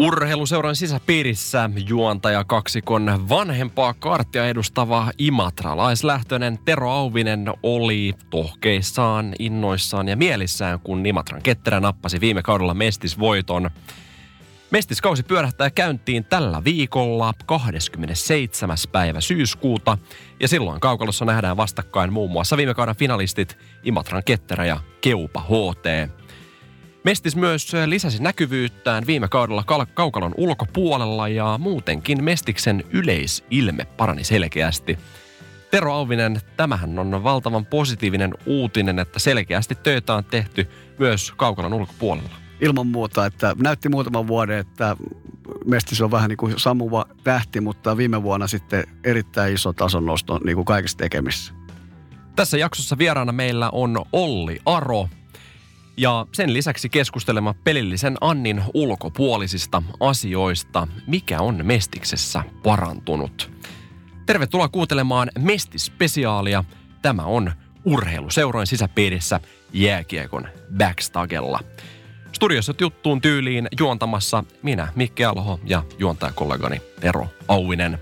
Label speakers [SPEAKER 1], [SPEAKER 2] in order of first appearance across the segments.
[SPEAKER 1] Urheiluseuran sisäpiirissä juontaja kaksikon vanhempaa karttia edustava imatralaislähtöinen Tero Auvinen oli tohkeissaan, innoissaan ja mielissään, kun Imatran ketterä nappasi viime kaudella mestisvoiton. Mestiskausi pyörähtää käyntiin tällä viikolla 27. päivä syyskuuta ja silloin kaukalossa nähdään vastakkain muun muassa viime kauden finalistit Imatran ketterä ja Keupa HT. Mestis myös lisäsi näkyvyyttään viime kaudella kaukalon ulkopuolella ja muutenkin Mestiksen yleisilme parani selkeästi. Tero Auvinen, tämähän on valtavan positiivinen uutinen, että selkeästi töitä on tehty myös kaukalon ulkopuolella.
[SPEAKER 2] Ilman muuta, että näytti muutaman vuoden, että Mestis on vähän niin kuin sammuva tähti, mutta viime vuonna sitten erittäin iso tason nosto niin kuin kaikissa tekemissä.
[SPEAKER 1] Tässä jaksossa vieraana meillä on Olli Aro, ja sen lisäksi keskustelema pelillisen Annin ulkopuolisista asioista, mikä on Mestiksessä parantunut. Tervetuloa kuuntelemaan Mestispesiaalia. Tämä on urheiluseurojen sisäpiirissä jääkiekon backstagella. Studiossa juttuun tyyliin juontamassa minä, Mikki Alho ja juontajakollegani Tero Auvinen.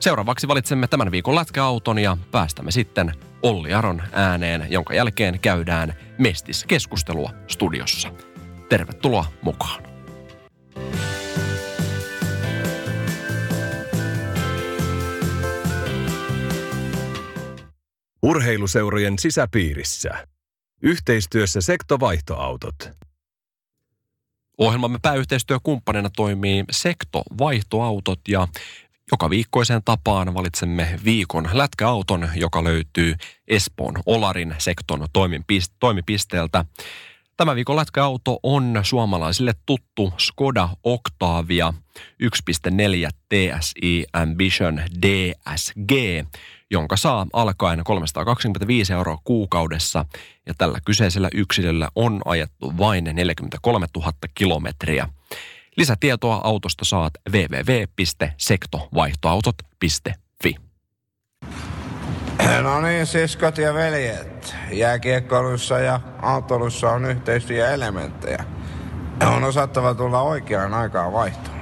[SPEAKER 1] Seuraavaksi valitsemme tämän viikon lätkäauton ja päästämme sitten Olli Aron ääneen, jonka jälkeen käydään Mestis-keskustelua studiossa. Tervetuloa mukaan.
[SPEAKER 3] Urheiluseurojen sisäpiirissä. Yhteistyössä Sektovaihtoautot.
[SPEAKER 1] Ohjelmamme pääyhteistyökumppanina toimii Sekto Vaihtoautot ja joka viikkoiseen tapaan valitsemme viikon lätkäauton, joka löytyy Espoon Olarin sekton toimipisteeltä. Tämä viikon lätkäauto on suomalaisille tuttu Skoda Octavia 1.4 TSI Ambition DSG, jonka saa alkaen 325 euroa kuukaudessa ja tällä kyseisellä yksilöllä on ajettu vain 43 000 kilometriä. Lisätietoa autosta saat www.sektovaihtoautot.fi.
[SPEAKER 4] No niin, siskot ja veljet. Jääkiekkoilussa ja autolussa on yhteistyöelementtejä. On osattava tulla oikeaan aikaan vaihtoon.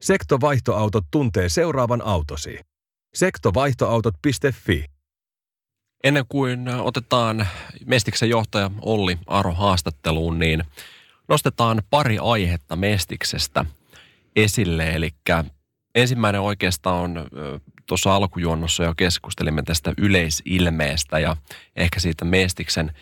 [SPEAKER 3] Sektovaihtoautot tuntee seuraavan autosi. Sektovaihtoautot.fi
[SPEAKER 1] Ennen kuin otetaan Mestiksen johtaja Olli Aro haastatteluun, niin nostetaan pari aihetta Mestiksestä esille. Eli ensimmäinen oikeastaan on tuossa alkujuonnossa jo keskustelimme tästä yleisilmeestä ja ehkä siitä Mestiksen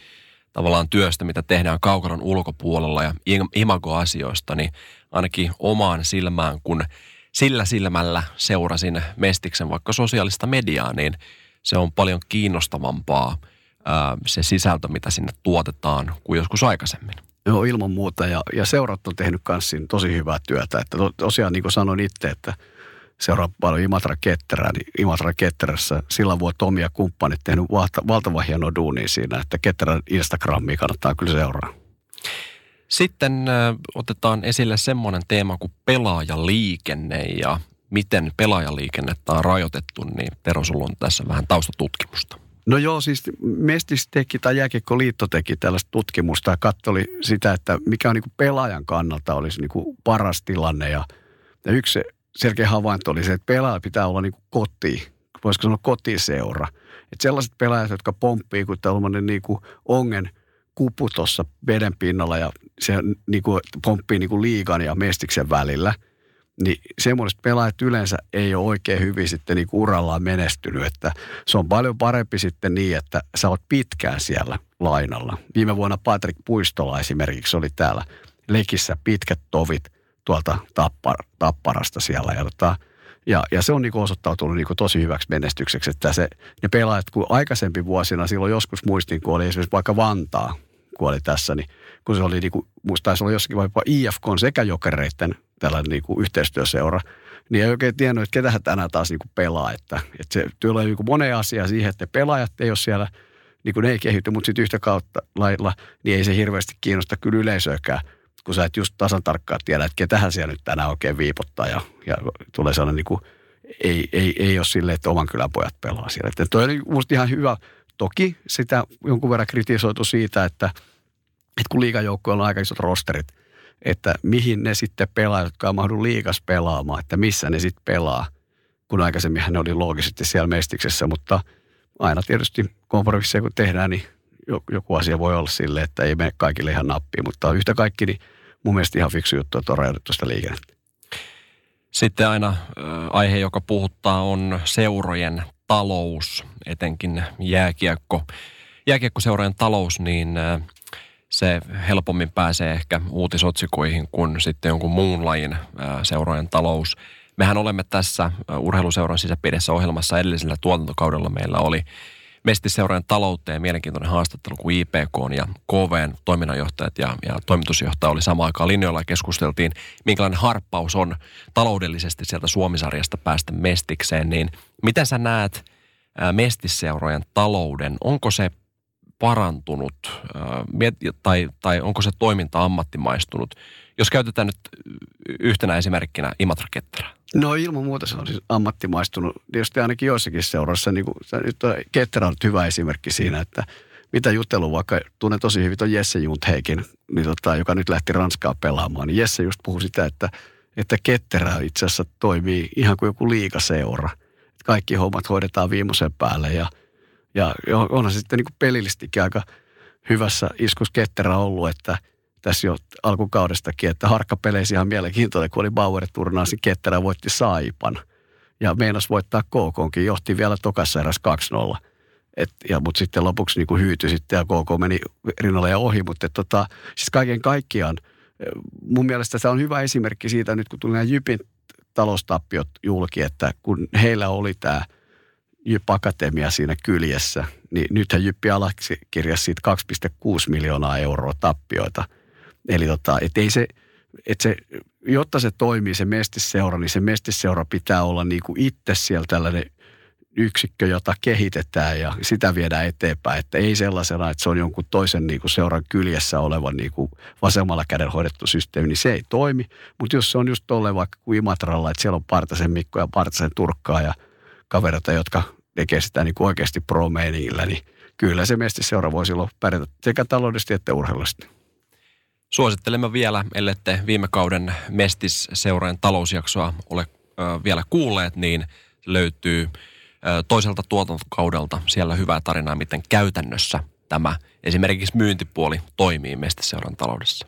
[SPEAKER 1] tavallaan työstä, mitä tehdään kaukalon ulkopuolella ja imagoasioista, niin ainakin omaan silmään, kun sillä silmällä seurasin Mestiksen vaikka sosiaalista mediaa, niin se on paljon kiinnostavampaa se sisältö, mitä sinne tuotetaan kuin joskus aikaisemmin.
[SPEAKER 2] Joo, ilman muuta. Ja, ja seurat on tehnyt myös tosi hyvää työtä. Että to, tosiaan niin kuin sanoin itse, että seuraa paljon Imatra Ketterää, niin Imatra Ketterässä sillä vuotta omia kumppanit tehnyt valta, valtavan hienoa duunia siinä, että Ketterän Instagramia kannattaa kyllä seuraa.
[SPEAKER 1] Sitten otetaan esille semmoinen teema kuin pelaajaliikenne ja miten pelaajaliikennettä on rajoitettu, niin Tero, sulla on tässä vähän taustatutkimusta.
[SPEAKER 2] No joo, siis Mestis teki tai Jääkiekkoliitto teki tällaista tutkimusta ja katsoi sitä, että mikä on niin pelaajan kannalta olisi niin paras tilanne. Ja, ja yksi selkeä havainto oli se, että pelaaja pitää olla niin koti, voisiko sanoa kotiseura. Että sellaiset pelaajat, jotka pomppii kuin tällainen niin kuin ongen kupu tuossa veden pinnalla ja se niin kuin pomppii niin kuin liigan ja mestiksen välillä – niin semmoiset pelaajat yleensä ei ole oikein hyvin sitten niin urallaan menestynyt, että se on paljon parempi sitten niin, että sä oot pitkään siellä lainalla. Viime vuonna Patrick Puistola esimerkiksi oli täällä lekissä pitkät tovit tuolta tappar, tapparasta siellä ja, tota, ja, ja se on niin osoittautunut niin tosi hyväksi menestykseksi, että se, ne pelaajat, kun aikaisempi vuosina silloin joskus muistin, kun oli esimerkiksi vaikka Vantaa, kun oli tässä, niin kun se oli, niin kuin, muistaisi olla jossakin vaikka IFK sekä jokereiden tällainen niin kuin yhteistyöseura, niin ei oikein tiennyt, että ketähän tänään taas niin kuin pelaa. Että, että se tulee niin kuin monen asia siihen, että pelaajat ei ole siellä, niin kuin ne ei kehity, mutta sitten yhtä kautta lailla, niin ei se hirveästi kiinnosta kyllä yleisöäkään, kun sä et just tasan tarkkaan tiedä, että ketähän siellä nyt tänään oikein viipottaa ja, ja tulee sellainen niin kuin, ei, ei, ei ole silleen, että oman kylän pojat pelaa siellä. Että toi on musta ihan hyvä. Toki sitä jonkun verran kritisoitu siitä, että, että kun liigajoukkoilla on aika isot rosterit, että mihin ne sitten pelaa, jotka on mahdu liikas pelaamaan, että missä ne sitten pelaa, kun aikaisemminhan ne oli loogisesti siellä mestiksessä, mutta aina tietysti kompromisseja kun tehdään, niin joku asia voi olla sille, että ei mene kaikille ihan nappiin, mutta yhtä kaikki, niin mun mielestä ihan fiksu juttu, että on rajoitettu sitä liikennettä.
[SPEAKER 1] Sitten aina aihe, joka puhuttaa, on seurojen talous, etenkin jääkiekko. Jääkiekkoseurojen talous, niin se helpommin pääsee ehkä uutisotsikoihin kuin sitten jonkun muun lajin seurojen talous. Mehän olemme tässä urheiluseuran sisäpiirissä ohjelmassa edellisellä tuotantokaudella meillä oli mestiseurojen talouteen mielenkiintoinen haastattelu, kun IPK ja KVn toiminnanjohtajat ja, ja toimitusjohtaja oli samaan aikaan linjoilla ja keskusteltiin, minkälainen harppaus on taloudellisesti sieltä Suomisarjasta päästä mestikseen, niin miten sä näet mestisseurojen talouden? Onko se parantunut tai, tai onko se toiminta ammattimaistunut? Jos käytetään nyt yhtenä esimerkkinä Imatra Ketterä.
[SPEAKER 2] No ilman muuta se on siis ammattimaistunut. Tietysti ainakin joissakin seurassa. Niin kuin, Ketterä on hyvä esimerkki siinä, että mitä jutelu, vaikka tunnen tosi hyvin on Jesse Juntheikin, niin tota, joka nyt lähti Ranskaa pelaamaan, niin Jesse just puhui sitä, että, että Ketterä itse asiassa toimii ihan kuin joku liikaseura. Kaikki hommat hoidetaan viimeisen päälle ja, ja onhan se sitten niin kuin pelillistikin aika hyvässä iskus Ketterä ollut, että – tässä jo alkukaudestakin, että harkkapeleisi ihan mielenkiintoinen, kun oli Bauer-turnaus, niin Ketterä voitti Saipan. Ja meinas voittaa KKonkin, johti vielä tokassa eräs 2-0. Et, ja, mutta sitten lopuksi niin kuin hyytyi sitten ja KK meni rinnalle ja ohi. Mutta tota, siis kaiken kaikkiaan mun mielestä se on hyvä esimerkki siitä nyt, kun tuli nämä Jypin taloustappiot julki, että kun heillä oli tämä Jyp Akatemia siinä kyljessä, niin nythän Jyppi alaksi kirjasi siitä 2,6 miljoonaa euroa tappioita – Eli tota, et ei se, et se, jotta se toimii se mestisseura, niin se mestisseura pitää olla niin kuin itse siellä tällainen yksikkö, jota kehitetään ja sitä viedään eteenpäin. Että ei sellaisena, että se on jonkun toisen niin kuin seuran kyljessä oleva niin kuin vasemmalla käden hoidettu systeemi, niin se ei toimi. Mutta jos se on just tolleen vaikka kuin Imatralla, että siellä on Partasen Mikko ja Partasen Turkkaa ja kavereita, jotka tekee sitä niin oikeasti pro niin kyllä se mestisseura voi silloin pärjätä sekä taloudellisesti että urheilullisesti.
[SPEAKER 1] Suosittelemme vielä, ellette viime kauden Mestis-seurojen talousjaksoa ole ö, vielä kuulleet, niin löytyy ö, toiselta tuotantokaudelta siellä hyvää tarinaa, miten käytännössä tämä esimerkiksi myyntipuoli toimii Mestis-seuran taloudessa.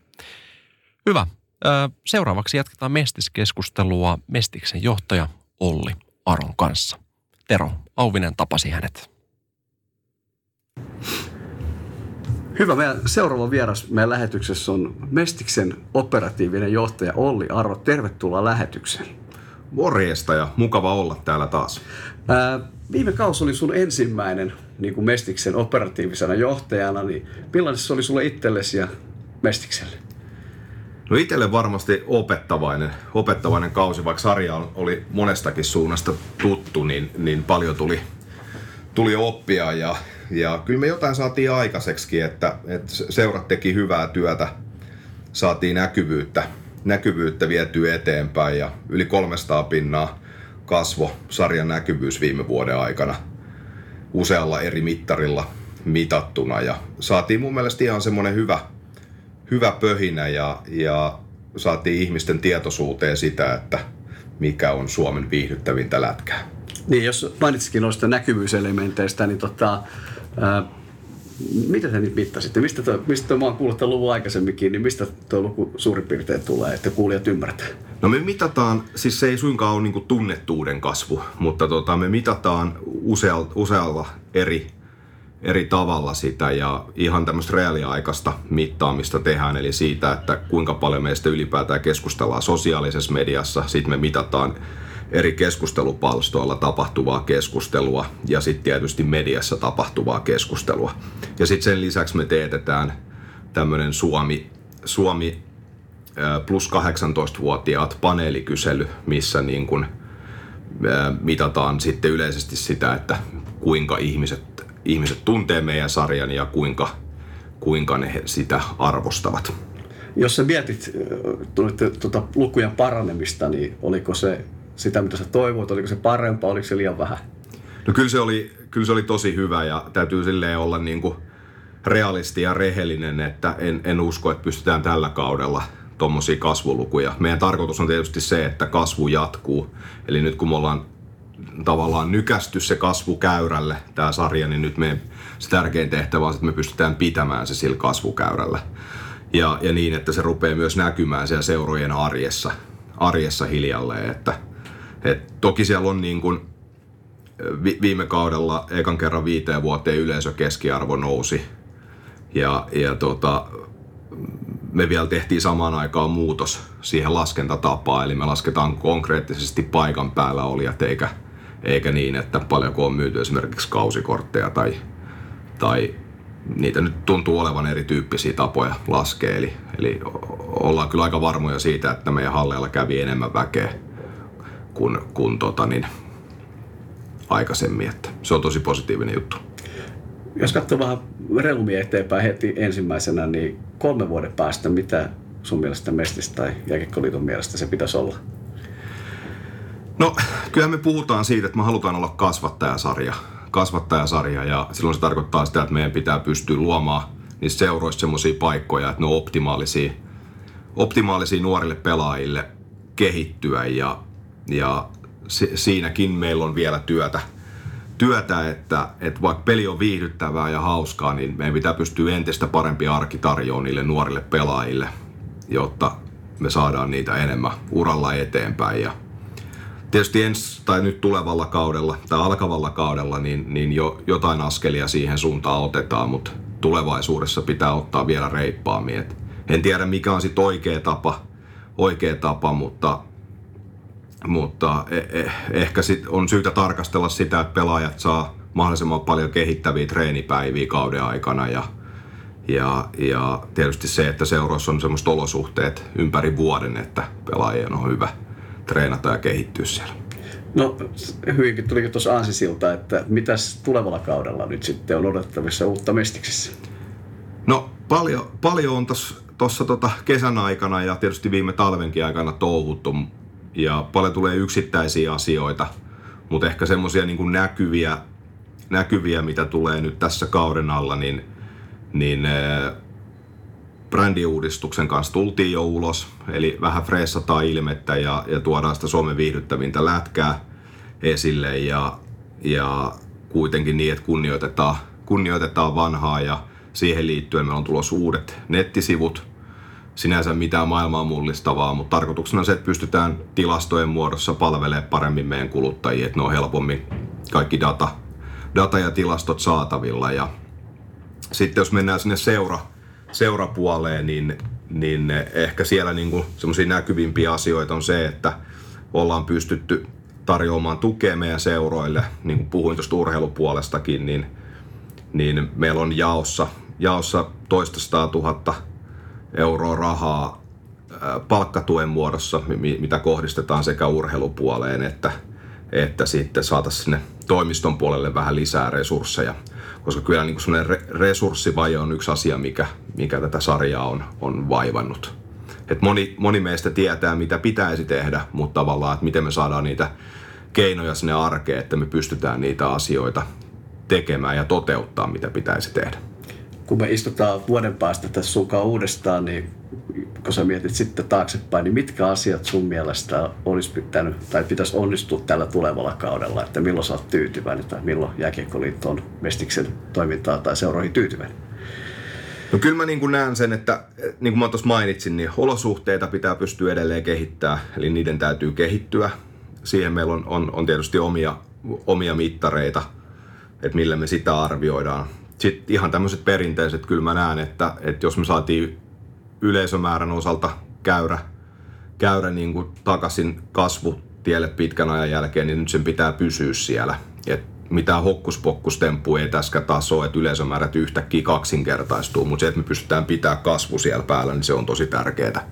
[SPEAKER 1] Hyvä. Ö, seuraavaksi jatketaan Mestis-keskustelua Mestiksen johtaja Olli Aron kanssa. Tero Auvinen tapasi hänet.
[SPEAKER 2] Hyvä. Meidän seuraava vieras meidän lähetyksessä on Mestiksen operatiivinen johtaja Olli Arvo. Tervetuloa lähetykseen.
[SPEAKER 5] Morjesta ja mukava olla täällä taas.
[SPEAKER 2] Ää, viime kausi oli sun ensimmäinen niin kuin Mestiksen operatiivisena johtajana, niin millainen se oli sulle itsellesi ja Mestikselle?
[SPEAKER 5] No itselle varmasti opettavainen, opettavainen kausi, vaikka sarja oli monestakin suunnasta tuttu, niin, niin paljon tuli, tuli oppia ja, ja kyllä me jotain saatiin aikaiseksi, että, että seurat teki hyvää työtä, saatiin näkyvyyttä, näkyvyyttä vietyä eteenpäin ja yli 300 pinnaa kasvo sarjan näkyvyys viime vuoden aikana usealla eri mittarilla mitattuna ja saatiin mun mielestä ihan semmoinen hyvä, hyvä pöhinä ja, ja saatiin ihmisten tietoisuuteen sitä, että mikä on Suomen viihdyttävintä lätkää.
[SPEAKER 2] Niin, jos mainitsikin noista näkyvyyselementeistä, niin tota, Ää, mitä te nyt mittasitte? Mistä, toi, mistä toi, mä oon kuullut tämän luvun aikaisemminkin, niin mistä tuo luku suurin piirtein tulee, että kuulijat ymmärtää?
[SPEAKER 5] No me mitataan, siis se ei suinkaan ole niin tunnettuuden kasvu, mutta tota, me mitataan usealla, usealla eri, eri tavalla sitä ja ihan tämmöistä reaaliaikaista mittaamista tehdään, eli siitä, että kuinka paljon meistä ylipäätään keskustellaan sosiaalisessa mediassa. Sitten me mitataan eri keskustelupalstoilla tapahtuvaa keskustelua ja sitten tietysti mediassa tapahtuvaa keskustelua. Ja sitten sen lisäksi me teetetään tämmöinen Suomi, Suomi plus 18-vuotiaat paneelikysely, missä niin kuin mitataan sitten yleisesti sitä, että kuinka ihmiset, ihmiset tuntee meidän sarjan ja kuinka, kuinka ne sitä arvostavat.
[SPEAKER 2] Jos sä mietit tuota lukujen paranemista, niin oliko se sitä, mitä sä toivoit? Oliko se parempaa, oliko se liian vähän?
[SPEAKER 5] No kyllä se oli, kyllä se oli tosi hyvä ja täytyy silleen olla niin kuin realisti ja rehellinen, että en, en usko, että pystytään tällä kaudella tuommoisia kasvulukuja. Meidän tarkoitus on tietysti se, että kasvu jatkuu. Eli nyt kun me ollaan tavallaan nykästy se kasvukäyrälle, tämä sarja, niin nyt meidän se tärkein tehtävä on, että me pystytään pitämään se sillä kasvukäyrällä. Ja, ja niin, että se rupeaa myös näkymään siellä seurojen arjessa, arjessa hiljalleen. Että, et toki siellä on niin kuin, viime kaudella ekan kerran viiteen vuoteen yleisökeskiarvo nousi. Ja, ja tota, me vielä tehtiin samaan aikaan muutos siihen laskentatapaan, eli me lasketaan konkreettisesti paikan päällä olijat, eikä, eikä niin, että paljonko on myyty esimerkiksi kausikortteja tai, tai niitä nyt tuntuu olevan erityyppisiä tapoja laskea. Eli, eli ollaan kyllä aika varmoja siitä, että meidän halleilla kävi enemmän väkeä kuin, kuin tota niin, aikaisemmin. Että se on tosi positiivinen juttu.
[SPEAKER 2] Jos katsoo vähän relumia eteenpäin heti ensimmäisenä, niin kolme vuoden päästä, mitä sun mielestä Mestistä tai Jääkiekkoliiton mielestä se pitäisi olla?
[SPEAKER 5] No, kyllä me puhutaan siitä, että me halutaan olla kasvattajasarja. Kasvattajasarja ja silloin se tarkoittaa sitä, että meidän pitää pystyä luomaan niistä seuroista semmoisia paikkoja, että ne on optimaalisia, optimaalisia nuorille pelaajille kehittyä ja, ja si, siinäkin meillä on vielä työtä – työtä, että, että vaikka peli on viihdyttävää ja hauskaa, niin meidän pitää pystyä entistä parempi arki tarjoamaan niille nuorille pelaajille, jotta me saadaan niitä enemmän uralla eteenpäin. Ja tietysti ensi tai nyt tulevalla kaudella tai alkavalla kaudella, niin, niin jo jotain askelia siihen suuntaan otetaan, mutta tulevaisuudessa pitää ottaa vielä reippaammin. Et en tiedä mikä on sitten oikea tapa, oikea tapa, mutta mutta e- e- ehkä sit on syytä tarkastella sitä, että pelaajat saa mahdollisimman paljon kehittäviä treenipäiviä kauden aikana ja, ja, ja tietysti se, että seuroissa on semmoiset olosuhteet ympäri vuoden, että pelaajien on hyvä treenata ja kehittyä siellä.
[SPEAKER 2] No hyvinkin tulikin tuossa Ansisilta, että mitäs tulevalla kaudella nyt sitten on odotettavissa uutta Mestiksissä?
[SPEAKER 5] No paljon, paljon on tuossa tota kesän aikana ja tietysti viime talvenkin aikana touhuttu, ja paljon tulee yksittäisiä asioita, mutta ehkä semmoisia niin näkyviä, näkyviä, mitä tulee nyt tässä kauden alla, niin, niin äh, brändiuudistuksen kanssa tultiin jo ulos, eli vähän freessataan ilmettä ja, ja tuodaan sitä Suomen viihdyttävintä lätkää esille. Ja, ja kuitenkin niin, että kunnioitetaan, kunnioitetaan vanhaa ja siihen liittyen meillä on tulossa uudet nettisivut, sinänsä mitään maailmaa mullistavaa, mutta tarkoituksena on se, että pystytään tilastojen muodossa palvelemaan paremmin meidän kuluttajia, että ne on helpommin kaikki data, data ja tilastot saatavilla. Ja sitten jos mennään sinne seura, seurapuoleen, niin, niin ehkä siellä niin semmoisia näkyvimpiä asioita on se, että ollaan pystytty tarjoamaan tukea meidän seuroille, niin kuin puhuin tuosta urheilupuolestakin, niin, niin meillä on jaossa, jaossa toista tuhatta euroa rahaa palkkatuen muodossa, mitä kohdistetaan sekä urheilupuoleen että, että sitten saataisiin sinne toimiston puolelle vähän lisää resursseja. Koska kyllä niin kuin resurssivaje on yksi asia, mikä, mikä tätä sarjaa on, on vaivannut. Et moni, moni meistä tietää, mitä pitäisi tehdä, mutta tavallaan, että miten me saadaan niitä keinoja sinne arkeen, että me pystytään niitä asioita tekemään ja toteuttaa, mitä pitäisi tehdä
[SPEAKER 2] kun me istutaan vuoden päästä tässä sunkaan uudestaan, niin kun sä mietit sitten taaksepäin, niin mitkä asiat sun mielestä olisi pitänyt tai pitäisi onnistua tällä tulevalla kaudella, että milloin sä oot tyytyväinen tai milloin Jääkiekkoliitto on Mestiksen toimintaa tai seuroihin tyytyväinen?
[SPEAKER 5] No kyllä mä niin näen sen, että niin kuin mä tuossa mainitsin, niin olosuhteita pitää pystyä edelleen kehittämään, eli niiden täytyy kehittyä. Siihen meillä on, on, on tietysti omia, omia mittareita, että millä me sitä arvioidaan sitten ihan tämmöiset perinteiset, kyllä mä näen, että, että jos me saatiin yleisömäärän osalta käyrä, käyrä niin kuin takaisin kasvutielle pitkän ajan jälkeen, niin nyt sen pitää pysyä siellä. Et mitään hokkuspokkustemppuja ei tässä taas ole, että yleisömäärät yhtäkkiä kaksinkertaistuu, mutta se, että me pystytään pitää kasvu siellä päällä, niin se on tosi tärkeää.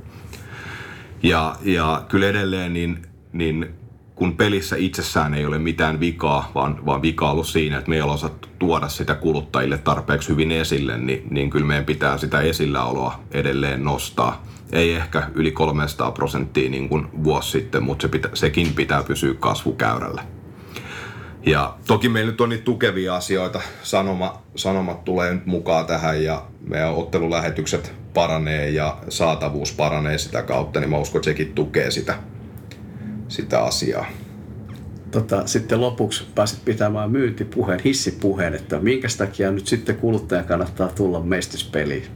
[SPEAKER 5] Ja, ja kyllä edelleen niin, niin kun pelissä itsessään ei ole mitään vikaa, vaan, vaan vika on ollut siinä, että me ei ole osattu tuoda sitä kuluttajille tarpeeksi hyvin esille, niin, niin kyllä meidän pitää sitä esilläoloa edelleen nostaa. Ei ehkä yli 300 prosenttia niin kuin vuosi sitten, mutta se pitä, sekin pitää pysyä kasvukäyrällä. Ja toki meillä nyt on niitä tukevia asioita. Sanoma, sanomat tulee nyt mukaan tähän ja meidän ottelulähetykset paranee ja saatavuus paranee sitä kautta, niin mä uskon, että sekin tukee sitä, sitä asiaa.
[SPEAKER 2] Tota, sitten lopuksi pääsit pitämään myyntipuheen, hissipuheen, että minkä takia nyt sitten kuluttajan kannattaa tulla mestispeliin?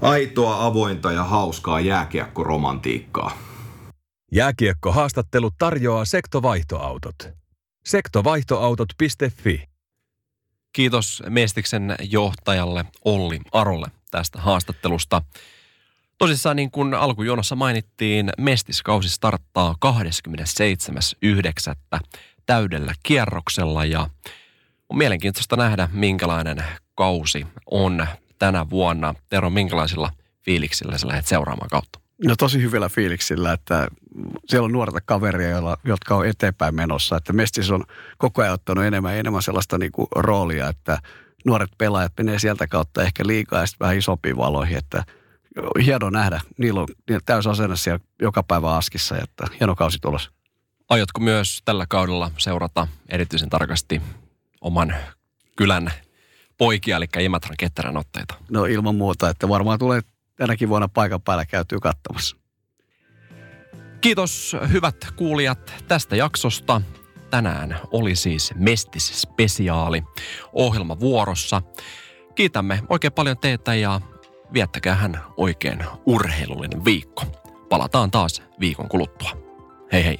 [SPEAKER 5] Aitoa, avointa ja hauskaa jääkiekkoromantiikkaa.
[SPEAKER 3] Jääkiekko-haastattelu tarjoaa sektovaihtoautot. Sektovaihtoautot.fi
[SPEAKER 1] Kiitos Mestiksen johtajalle Olli Arolle tästä haastattelusta. Tosissaan niin kuin alkujuonossa mainittiin, Mestiskausi starttaa 27.9. täydellä kierroksella ja on mielenkiintoista nähdä, minkälainen kausi on tänä vuonna. Tero, minkälaisilla fiiliksillä sä lähdet seuraamaan kautta?
[SPEAKER 2] No tosi hyvillä fiiliksillä, että siellä on nuorta kaveria, joilla, jotka on eteenpäin menossa. Että Mestis on koko ajan ottanut enemmän ja enemmän sellaista niin kuin roolia, että nuoret pelaajat menee sieltä kautta ehkä liikaa ja sitten vähän isompiin valoihin. Että hieno nähdä. Niillä on täys asenne siellä joka päivä askissa, että hieno kausi tulossa.
[SPEAKER 1] Aiotko myös tällä kaudella seurata erityisen tarkasti oman kylän poikia, eli Imatran ketterän otteita?
[SPEAKER 2] No ilman muuta, että varmaan tulee tänäkin vuonna paikan päällä käytyy katsomassa.
[SPEAKER 1] Kiitos hyvät kuulijat tästä jaksosta. Tänään oli siis Mestis spesiaali ohjelma vuorossa. Kiitämme oikein paljon teitä ja viettäkää hän oikein urheilullinen viikko. Palataan taas viikon kuluttua. Hei hei!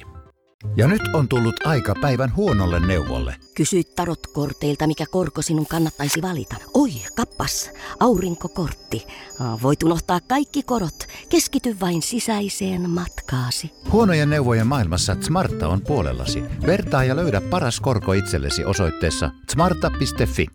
[SPEAKER 6] Ja nyt on tullut aika päivän huonolle neuvolle.
[SPEAKER 7] Kysy tarotkorteilta, mikä korko sinun kannattaisi valita. Oi, kappas, aurinkokortti. Voit unohtaa kaikki korot. Keskity vain sisäiseen matkaasi.
[SPEAKER 6] Huonojen neuvojen maailmassa Smarta on puolellasi. Vertaa ja löydä paras korko itsellesi osoitteessa smarta.fi.